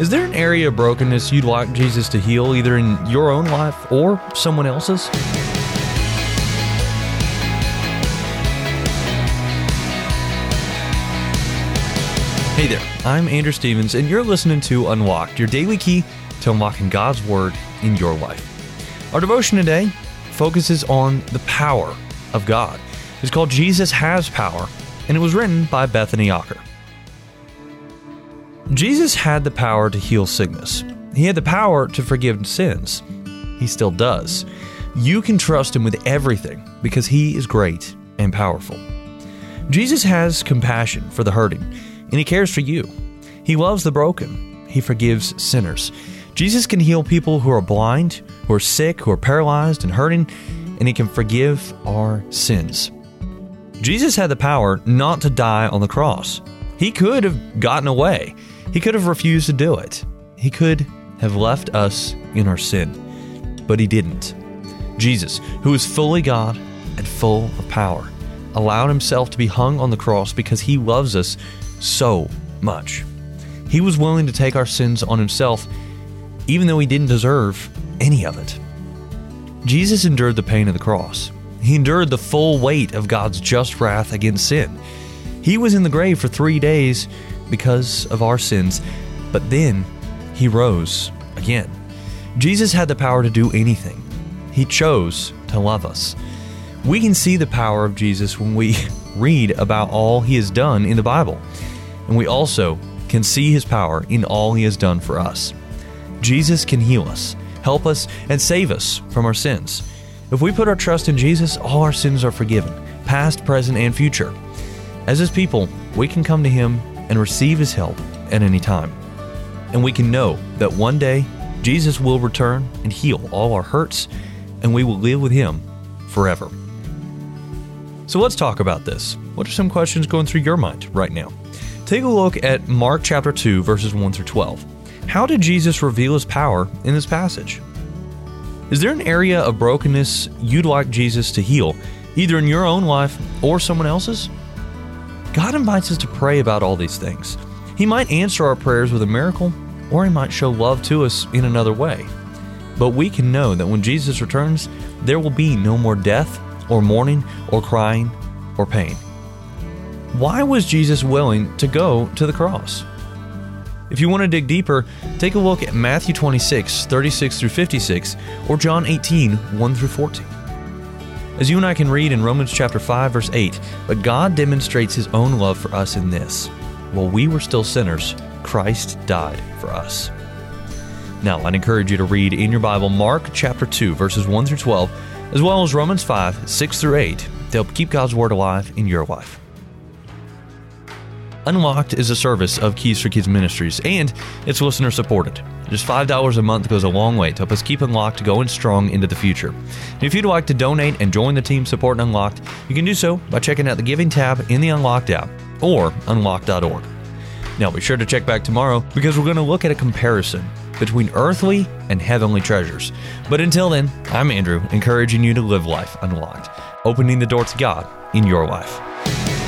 Is there an area of brokenness you'd like Jesus to heal, either in your own life or someone else's? Hey there, I'm Andrew Stevens, and you're listening to Unlocked, your daily key to unlocking God's Word in your life. Our devotion today focuses on the power of God. It's called Jesus Has Power, and it was written by Bethany Acker. Jesus had the power to heal sickness. He had the power to forgive sins. He still does. You can trust him with everything because he is great and powerful. Jesus has compassion for the hurting, and he cares for you. He loves the broken. He forgives sinners. Jesus can heal people who are blind, who are sick, who are paralyzed and hurting, and he can forgive our sins. Jesus had the power not to die on the cross. He could have gotten away. He could have refused to do it. He could have left us in our sin, but he didn't. Jesus, who is fully God and full of power, allowed himself to be hung on the cross because he loves us so much. He was willing to take our sins on himself, even though he didn't deserve any of it. Jesus endured the pain of the cross. He endured the full weight of God's just wrath against sin. He was in the grave for three days because of our sins, but then he rose again. Jesus had the power to do anything. He chose to love us. We can see the power of Jesus when we read about all he has done in the Bible, and we also can see his power in all he has done for us. Jesus can heal us, help us, and save us from our sins. If we put our trust in Jesus, all our sins are forgiven, past, present, and future. As his people, we can come to him and receive his help at any time. And we can know that one day Jesus will return and heal all our hurts, and we will live with him forever. So let's talk about this. What are some questions going through your mind right now? Take a look at Mark chapter 2, verses 1 through 12. How did Jesus reveal his power in this passage? Is there an area of brokenness you'd like Jesus to heal, either in your own life or someone else's? God invites us to pray about all these things. He might answer our prayers with a miracle, or He might show love to us in another way. But we can know that when Jesus returns, there will be no more death, or mourning, or crying, or pain. Why was Jesus willing to go to the cross? If you want to dig deeper, take a look at Matthew 26, 36 through 56, or John 18, 1 through 14. As you and I can read in Romans chapter 5 verse 8, but God demonstrates his own love for us in this. While we were still sinners, Christ died for us. Now, I'd encourage you to read in your Bible Mark chapter 2 verses 1 through 12, as well as Romans 5, 6 through 8 to help keep God's word alive in your life. Unlocked is a service of Keys for Kids Ministries, and it's listener supported. Just $5 a month goes a long way to help us keep Unlocked going strong into the future. And if you'd like to donate and join the team supporting Unlocked, you can do so by checking out the Giving tab in the Unlocked app or unlocked.org. Now be sure to check back tomorrow because we're going to look at a comparison between earthly and heavenly treasures. But until then, I'm Andrew, encouraging you to live life unlocked, opening the door to God in your life.